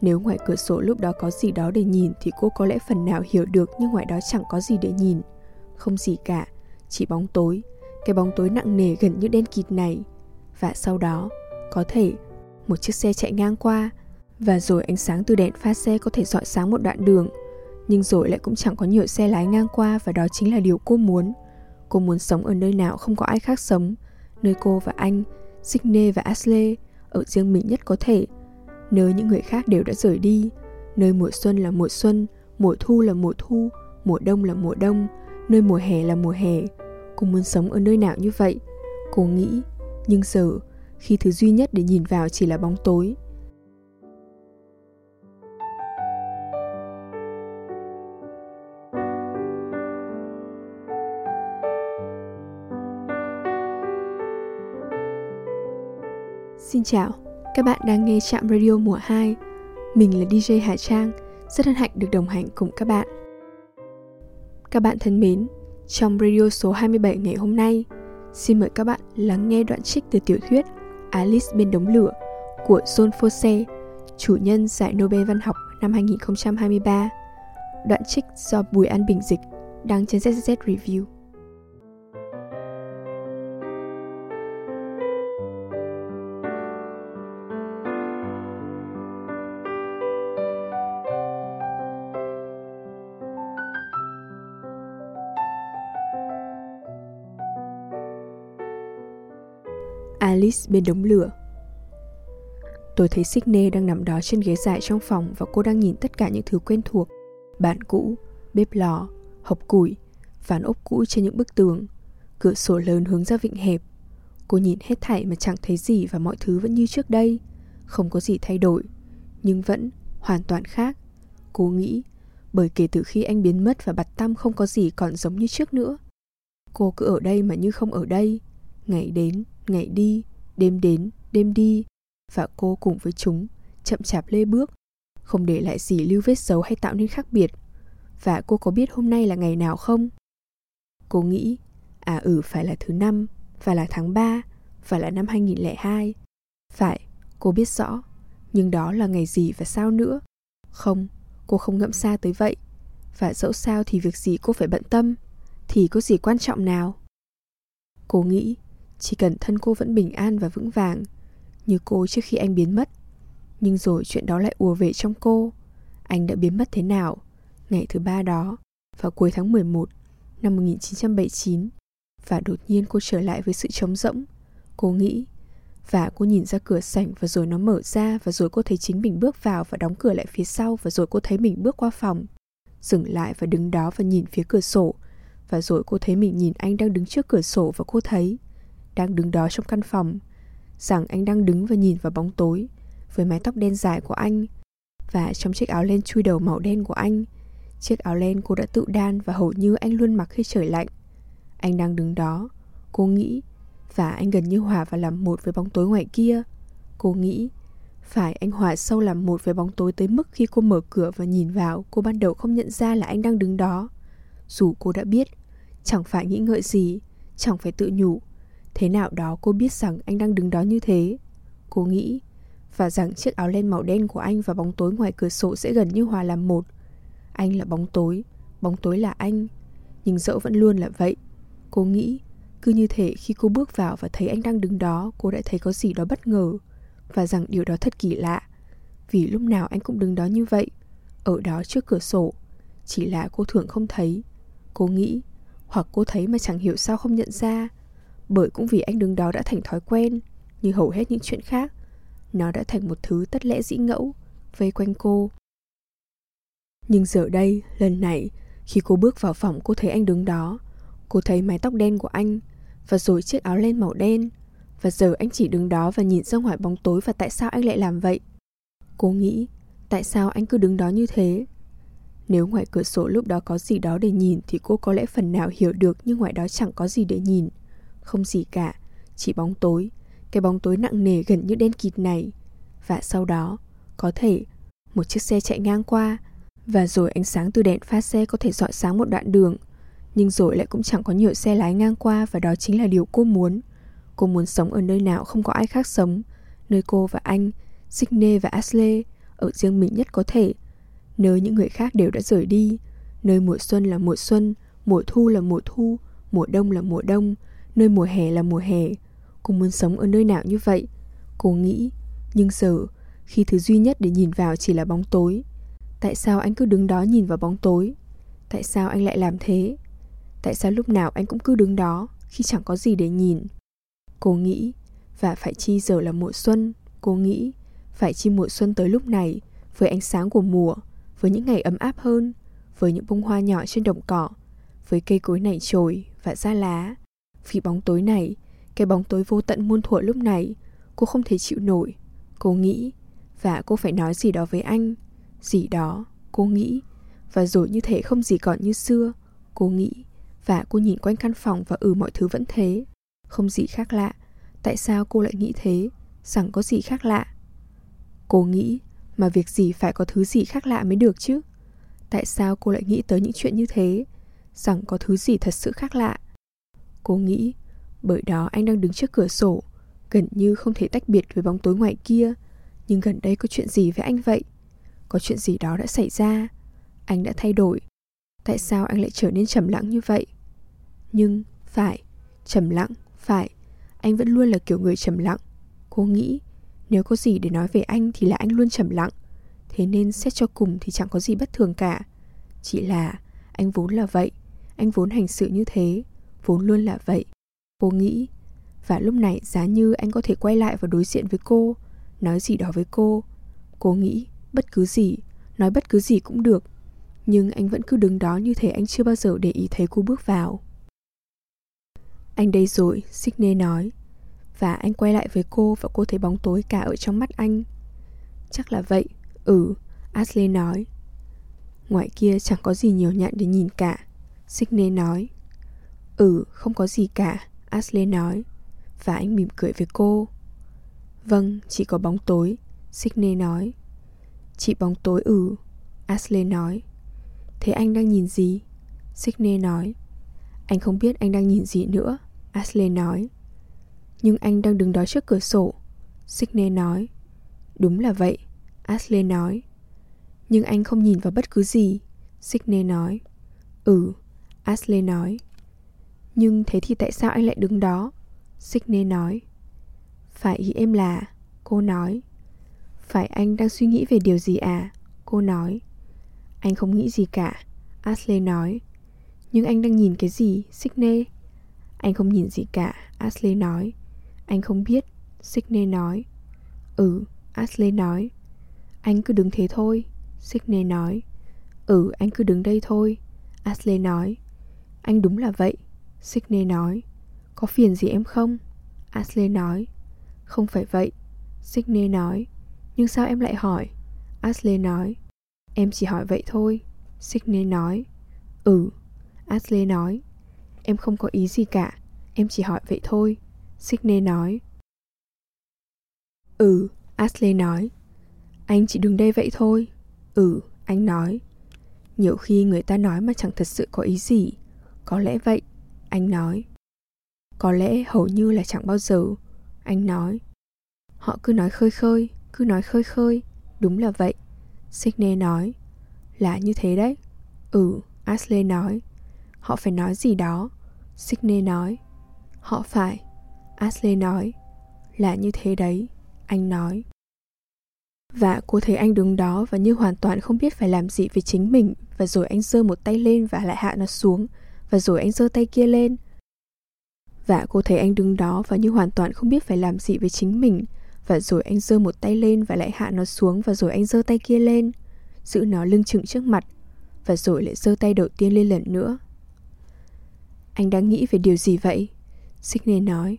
Nếu ngoài cửa sổ lúc đó có gì đó để nhìn thì cô có lẽ phần nào hiểu được nhưng ngoài đó chẳng có gì để nhìn. Không gì cả, chỉ bóng tối, cái bóng tối nặng nề gần như đen kịt này. Và sau đó, có thể một chiếc xe chạy ngang qua. Và rồi ánh sáng từ đèn pha xe có thể dọi sáng một đoạn đường. Nhưng rồi lại cũng chẳng có nhiều xe lái ngang qua và đó chính là điều cô muốn. Cô muốn sống ở nơi nào không có ai khác sống. Nơi cô và anh Sydney và Ashley ở riêng mình nhất có thể nơi những người khác đều đã rời đi. Nơi mùa xuân là mùa xuân mùa thu là mùa thu mùa đông là mùa đông nơi mùa hè là mùa hè. Cô muốn sống ở nơi nào như vậy? Cô nghĩ nhưng giờ khi thứ duy nhất để nhìn vào chỉ là bóng tối. Xin chào, các bạn đang nghe Trạm Radio mùa 2 Mình là DJ hà Trang, rất hân hạnh được đồng hành cùng các bạn. Các bạn thân mến, trong radio số 27 ngày hôm nay Xin mời các bạn lắng nghe đoạn trích từ tiểu thuyết Alice bên đống lửa của John Fosse, chủ nhân giải Nobel văn học năm 2023 Đoạn trích do Bùi An Bình dịch, đăng trên ZZ Review. Louis bên đống lửa. Tôi thấy Sydney đang nằm đó trên ghế dài trong phòng và cô đang nhìn tất cả những thứ quen thuộc. bạn cũ, bếp lò, hộp củi, ván ốp cũ trên những bức tường, cửa sổ lớn hướng ra vịnh hẹp. Cô nhìn hết thảy mà chẳng thấy gì và mọi thứ vẫn như trước đây. Không có gì thay đổi, nhưng vẫn hoàn toàn khác. Cô nghĩ, bởi kể từ khi anh biến mất và bặt tăm không có gì còn giống như trước nữa. Cô cứ ở đây mà như không ở đây. Ngày đến, ngày đi, đêm đến, đêm đi và cô cùng với chúng chậm chạp lê bước, không để lại gì lưu vết dấu hay tạo nên khác biệt. Và cô có biết hôm nay là ngày nào không? Cô nghĩ, à ừ phải là thứ năm, phải là tháng 3, phải là năm 2002. Phải, cô biết rõ, nhưng đó là ngày gì và sao nữa? Không, cô không ngẫm xa tới vậy. Và dẫu sao thì việc gì cô phải bận tâm, thì có gì quan trọng nào? Cô nghĩ, chỉ cần thân cô vẫn bình an và vững vàng, Như cô trước khi anh biến mất. Nhưng rồi chuyện đó lại ùa về trong cô. Anh đã biến mất thế nào? Ngày thứ ba đó, Vào cuối tháng 11 năm 1979 Và đột nhiên cô trở lại với sự trống rỗng. Cô nghĩ, Và cô nhìn ra cửa sảnh và rồi nó mở ra Và rồi cô thấy chính mình bước vào và đóng cửa lại phía sau Và rồi cô thấy mình bước qua phòng. Dừng lại và đứng đó và nhìn phía cửa sổ, Và rồi cô thấy mình nhìn anh đang đứng trước cửa sổ và cô thấy đang đứng đó trong căn phòng. Rằng anh đang đứng và nhìn vào bóng tối, với mái tóc đen dài của anh, và trong chiếc áo len chui đầu màu đen của anh. Chiếc áo len cô đã tự đan và hầu như anh luôn mặc khi trời lạnh. Anh đang đứng đó, cô nghĩ, và anh gần như hòa và làm một với bóng tối ngoài kia. Cô nghĩ, phải anh hòa sâu làm một với bóng tối tới mức khi cô mở cửa và nhìn vào, cô ban đầu không nhận ra là anh đang đứng đó. Dù cô đã biết, chẳng phải nghĩ ngợi gì, chẳng phải tự nhủ Thế nào đó cô biết rằng anh đang đứng đó như thế. Cô nghĩ, Và rằng chiếc áo len màu đen của anh và bóng tối ngoài cửa sổ sẽ gần như hòa làm một. Anh là bóng tối Bóng tối là anh. Nhưng dẫu vẫn luôn là vậy, Cô nghĩ Cứ như thể khi cô bước vào và thấy anh đang đứng đó, Cô đã thấy có gì đó bất ngờ. Và rằng điều đó thật kỳ lạ, Vì lúc nào anh cũng đứng đó như vậy, Ở đó trước cửa sổ. Chỉ là cô thường không thấy. Cô nghĩ, Hoặc cô thấy mà chẳng hiểu sao không nhận ra bởi cũng vì anh đứng đó đã thành thói quen Như hầu hết những chuyện khác. Nó đã thành một thứ tất lẽ dĩ ngẫu Vây quanh cô. Nhưng giờ đây, lần này Khi cô bước vào phòng cô thấy anh đứng đó Cô thấy mái tóc đen của anh Và rồi chiếc áo len màu đen. Và giờ anh chỉ đứng đó và nhìn ra ngoài bóng tối Và tại sao anh lại làm vậy? Cô nghĩ Tại sao anh cứ đứng đó như thế? Nếu ngoài cửa sổ lúc đó có gì đó để nhìn Thì cô có lẽ phần nào hiểu được Nhưng ngoài đó chẳng có gì để nhìn không gì cả, chỉ bóng tối, cái bóng tối nặng nề gần như đen kịt này. Và sau đó, có thể một chiếc xe chạy ngang qua và rồi ánh sáng từ đèn pha xe có thể dọi sáng một đoạn đường. Nhưng rồi lại cũng chẳng có nhiều xe lái ngang qua và đó chính là điều cô muốn. Cô muốn sống ở nơi nào không có ai khác sống, nơi cô và anh, Sydney và Ashley, ở riêng mình nhất có thể, nơi những người khác đều đã rời đi, nơi mùa xuân là mùa xuân, mùa thu là mùa thu, mùa đông là mùa đông, nơi mùa hè là mùa hè. Cô muốn sống ở nơi nào như vậy? Cô nghĩ, nhưng giờ, khi thứ duy nhất để nhìn vào chỉ là bóng tối, tại sao anh cứ đứng đó nhìn vào bóng tối? Tại sao anh lại làm thế? Tại sao lúc nào anh cũng cứ đứng đó khi chẳng có gì để nhìn? Cô nghĩ, và phải chi giờ là mùa xuân, cô nghĩ, phải chi mùa xuân tới lúc này, với ánh sáng của mùa, với những ngày ấm áp hơn, với những bông hoa nhỏ trên đồng cỏ, với cây cối nảy trồi và ra lá. Vì bóng tối này, cái bóng tối vô tận muôn thuở lúc này, cô không thể chịu nổi. Cô nghĩ, và cô phải nói gì đó với anh. Gì đó, cô nghĩ, và rồi như thể không gì còn như xưa. Cô nghĩ, và cô nhìn quanh căn phòng và ừ mọi thứ vẫn thế. Không gì khác lạ. Tại sao cô lại nghĩ thế? chẳng có gì khác lạ? Cô nghĩ, mà việc gì phải có thứ gì khác lạ mới được chứ? Tại sao cô lại nghĩ tới những chuyện như thế? Rằng có thứ gì thật sự khác lạ? Cô nghĩ, bởi đó anh đang đứng trước cửa sổ, gần như không thể tách biệt với bóng tối ngoài kia. Nhưng gần đây có chuyện gì với anh vậy? Có chuyện gì đó đã xảy ra. Anh đã thay đổi. Tại sao anh lại trở nên trầm lặng như vậy? Nhưng, phải, trầm lặng, phải. Anh vẫn luôn là kiểu người trầm lặng. Cô nghĩ, nếu có gì để nói về anh thì là anh luôn trầm lặng. Thế nên xét cho cùng thì chẳng có gì bất thường cả. Chỉ là anh vốn là vậy, anh vốn hành sự như thế, vốn luôn là vậy. Cô nghĩ, và lúc này giá như anh có thể quay lại và đối diện với cô, nói gì đó với cô. Cô nghĩ, bất cứ gì, nói bất cứ gì cũng được. Nhưng anh vẫn cứ đứng đó như thể anh chưa bao giờ để ý thấy cô bước vào. Anh đây rồi, Sydney nói. Và anh quay lại với cô và cô thấy bóng tối cả ở trong mắt anh. Chắc là vậy, ừ, Ashley nói. Ngoài kia chẳng có gì nhiều nhặn để nhìn cả, Sydney nói. Ừ, không có gì cả, Ashley nói. Và anh mỉm cười với cô. Vâng, chỉ có bóng tối, Sydney nói. Chỉ bóng tối ừ, Ashley nói. Thế anh đang nhìn gì? Sydney nói. Anh không biết anh đang nhìn gì nữa, Ashley nói. Nhưng anh đang đứng đó trước cửa sổ, Sydney nói. Đúng là vậy, Ashley nói. Nhưng anh không nhìn vào bất cứ gì, Sydney nói. Ừ, Ashley nói. Nhưng thế thì tại sao anh lại đứng đó? Signe nói. Phải ý em là, cô nói. Phải anh đang suy nghĩ về điều gì à? Cô nói. Anh không nghĩ gì cả, Ashley nói. Nhưng anh đang nhìn cái gì, Signe Anh không nhìn gì cả, Ashley nói. Anh không biết, Signe nói. Ừ, Ashley nói. Anh cứ đứng thế thôi, Signe nói. Ừ, anh cứ đứng đây thôi, Ashley nói. Anh đúng là vậy, Sydney nói. Có phiền gì em không? Ashley nói. Không phải vậy, Sydney nói. Nhưng sao em lại hỏi? Ashley nói. Em chỉ hỏi vậy thôi, Sydney nói. Ừ, Ashley nói. Em không có ý gì cả, em chỉ hỏi vậy thôi, Sydney nói. Ừ, Ashley nói. Anh chỉ đứng đây vậy thôi. Ừ, anh nói. Nhiều khi người ta nói mà chẳng thật sự có ý gì. Có lẽ vậy, anh nói. Có lẽ hầu như là chẳng bao giờ, anh nói. Họ cứ nói khơi khơi, cứ nói khơi khơi. Đúng là vậy, Sydney nói. Là như thế đấy. Ừ, Ashley nói. Họ phải nói gì đó. Sydney nói. Họ phải. Ashley nói. Là như thế đấy, anh nói. Và cô thấy anh đứng đó và như hoàn toàn không biết phải làm gì với chính mình và rồi anh giơ một tay lên và lại hạ nó xuống và rồi anh giơ tay kia lên. Và cô thấy anh đứng đó và như hoàn toàn không biết phải làm gì với chính mình và rồi anh giơ một tay lên và lại hạ nó xuống và rồi anh giơ tay kia lên, giữ nó lưng chừng trước mặt và rồi lại giơ tay đầu tiên lên lần nữa. Anh đang nghĩ về điều gì vậy? Sydney nói.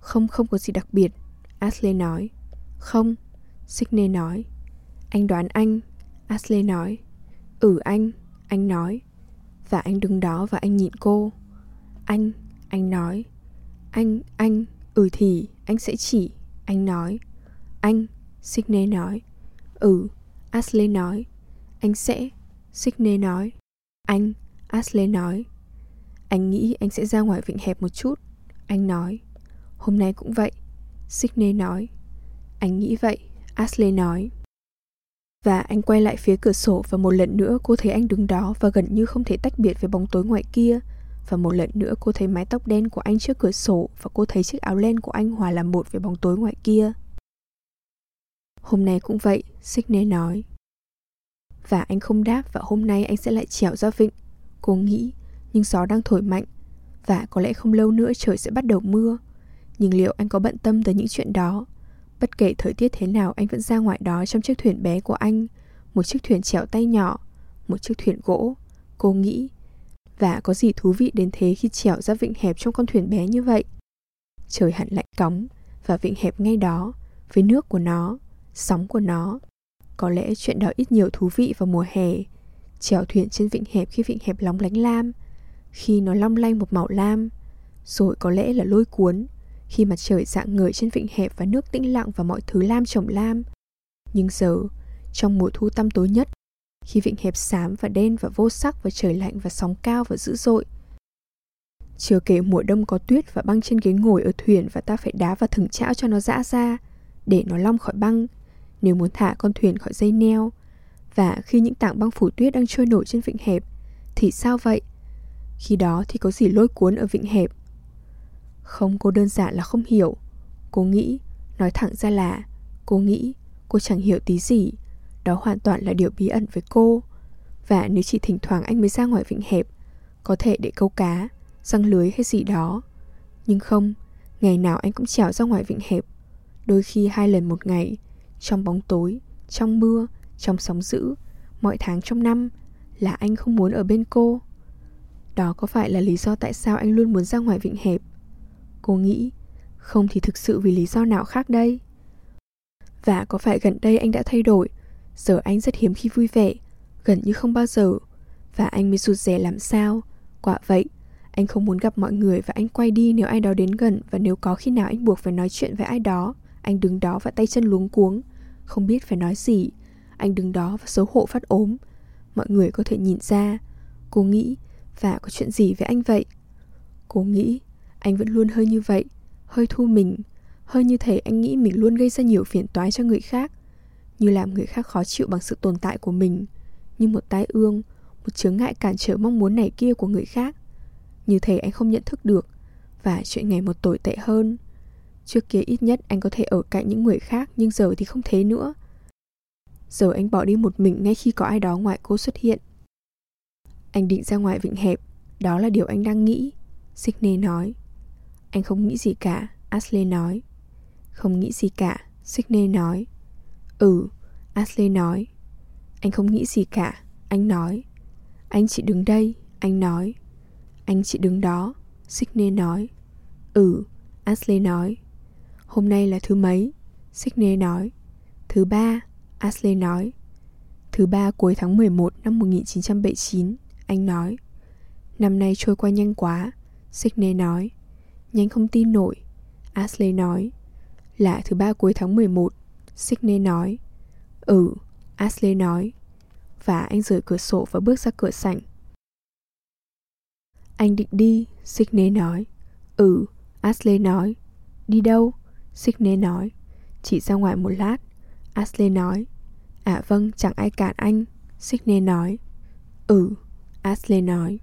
Không, không có gì đặc biệt. Ashley nói. Không, Sydney nói. Anh đoán anh. Ashley nói. Ừ anh, anh nói. Và anh đứng đó và anh nhìn cô. Anh, anh nói. Anh, anh, ừ thì, anh sẽ chỉ. Anh nói. Anh, sydney nói. Ừ, Ashley nói. Anh sẽ, sydney nói. Anh, Ashley nói. Anh nghĩ anh sẽ ra ngoài vịnh hẹp một chút. Anh nói. Hôm nay cũng vậy. sydney nói. Anh nghĩ vậy, Ashley nói. Và anh quay lại phía cửa sổ và một lần nữa cô thấy anh đứng đó và gần như không thể tách biệt với bóng tối ngoài kia. Và một lần nữa cô thấy mái tóc đen của anh trước cửa sổ và cô thấy chiếc áo len của anh hòa làm một với bóng tối ngoài kia. Hôm nay cũng vậy, Sydney nói. Và anh không đáp và hôm nay anh sẽ lại trèo ra vịnh. Cô nghĩ, nhưng gió đang thổi mạnh và có lẽ không lâu nữa trời sẽ bắt đầu mưa. Nhưng liệu anh có bận tâm tới những chuyện đó? Bất kể thời tiết thế nào, anh vẫn ra ngoài đó trong chiếc thuyền bé của anh. Một chiếc thuyền chèo tay nhỏ, Một chiếc thuyền gỗ. Cô nghĩ, Và có gì thú vị đến thế khi chèo ra vịnh hẹp trong con thuyền bé như vậy? Trời hẳn lạnh cóng, Và vịnh hẹp ngay đó, Với nước của nó, Sóng của nó. Có lẽ chuyện đó ít nhiều thú vị vào mùa hè. Chèo thuyền trên vịnh hẹp khi vịnh hẹp lóng lánh lam, Khi nó long lanh một màu lam, Rồi có lẽ là lôi cuốn khi mặt trời dạng người trên vịnh hẹp và nước tĩnh lặng và mọi thứ lam trồng lam. Nhưng giờ, trong mùa thu tăm tối nhất, khi vịnh hẹp xám và đen và vô sắc và trời lạnh và sóng cao và dữ dội. Chưa kể mùa đông có tuyết và băng trên ghế ngồi ở thuyền và ta phải đá vào thừng chảo cho nó dã ra, để nó long khỏi băng, nếu muốn thả con thuyền khỏi dây neo. Và khi những tảng băng phủ tuyết đang trôi nổi trên vịnh hẹp, thì sao vậy? Khi đó thì có gì lôi cuốn ở vịnh hẹp không cô đơn giản là không hiểu. Cô nghĩ, Nói thẳng ra là, Cô nghĩ Cô chẳng hiểu tí gì. Đó hoàn toàn là điều bí ẩn với cô. Và nếu chỉ thỉnh thoảng anh mới ra ngoài vịnh hẹp, Có thể để câu cá, Răng lưới hay gì đó. Nhưng không, Ngày nào anh cũng trèo ra ngoài vịnh hẹp. Đôi khi hai lần một ngày, Trong bóng tối, Trong mưa, Trong sóng dữ, Mọi tháng trong năm, Là anh không muốn ở bên cô. Đó có phải là lý do tại sao anh luôn muốn ra ngoài vịnh hẹp? Cô nghĩ. Không thì thực sự vì lý do nào khác đây? Và có phải gần đây anh đã thay đổi? Giờ anh rất hiếm khi vui vẻ, Gần như không bao giờ. Và anh mới rụt rè làm sao? Quả vậy, Anh không muốn gặp mọi người và anh quay đi nếu ai đó đến gần Và nếu có khi nào anh buộc phải nói chuyện với ai đó. Anh đứng đó và tay chân luống cuống. Không biết phải nói gì. Anh đứng đó và xấu hổ phát ốm. Mọi người có thể nhìn ra. Cô nghĩ, Và có chuyện gì với anh vậy? Cô nghĩ anh vẫn luôn hơi như vậy, Hơi thu mình, Hơi như thể anh nghĩ mình luôn gây ra nhiều phiền toái cho người khác, Như làm người khác khó chịu bằng sự tồn tại của mình, Như một tai ương, Một chướng ngại cản trở mong muốn này kia của người khác. Như thể anh không nhận thức được Và chuyện ngày một tồi tệ hơn. Trước kia ít nhất anh có thể ở cạnh những người khác, Nhưng giờ thì không thế nữa. Giờ anh bỏ đi một mình ngay khi có ai đó ngoại cô xuất hiện. Anh định ra ngoài vịnh hẹp, Đó là điều anh đang nghĩ, Sydney nói anh không nghĩ gì cả, Ashley nói. Không nghĩ gì cả, Sydney nói. Ừ, Ashley nói. Anh không nghĩ gì cả, anh nói. Anh chỉ đứng đây, anh nói. Anh chỉ đứng đó, Sydney nói. Ừ, Ashley nói. Hôm nay là thứ mấy? Sydney nói. Thứ ba, Ashley nói. Thứ ba cuối tháng 11 năm 1979, anh nói. Năm nay trôi qua nhanh quá, Sydney nói. Nhanh không tin nổi. Ashley nói. Là thứ ba cuối tháng 11 Sydney nói. Ừ, Ashley nói. Và anh rời cửa sổ và bước ra cửa sảnh. Anh định đi, Sydney nói. Ừ, Ashley nói. Đi đâu? Sydney nói. Chỉ ra ngoài một lát Ashley nói. À vâng, chẳng ai cản anh Sydney nói. Ừ, Ashley nói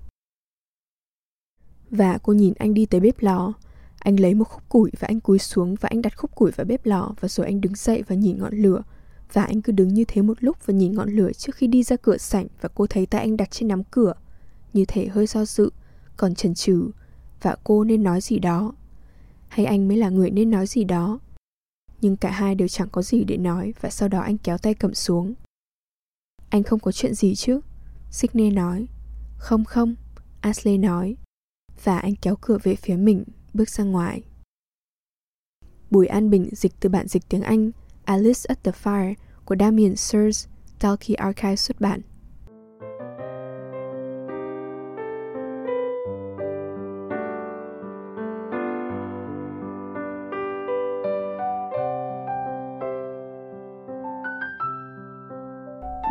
và cô nhìn anh đi tới bếp lò. Anh lấy một khúc củi và anh cúi xuống Và anh đặt khúc củi vào bếp lò Và rồi anh đứng dậy và nhìn ngọn lửa. Và anh cứ đứng như thế một lúc và nhìn ngọn lửa Trước khi đi ra cửa sảnh Và cô thấy tay anh đặt trên nắm cửa. Như thể hơi do dự, Còn chần chừ. Và cô nên nói gì đó? Hay anh mới là người nên nói gì đó? Nhưng cả hai đều chẳng có gì để nói Và sau đó anh kéo tay cầm xuống. Anh không có chuyện gì chứ? Sydney nói. Không không, Ashley nói và anh kéo cửa về phía mình, bước ra ngoài. Bùi An Bình dịch từ bản dịch tiếng Anh Alice at the Fire của Damien Sears, Talkie Archive xuất bản.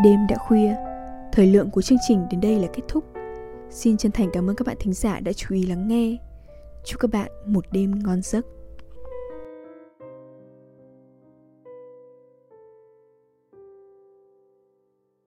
Đêm đã khuya, thời lượng của chương trình đến đây là kết thúc. Xin chân thành cảm ơn các bạn thính giả đã chú ý lắng nghe. Chúc các bạn một đêm ngon giấc.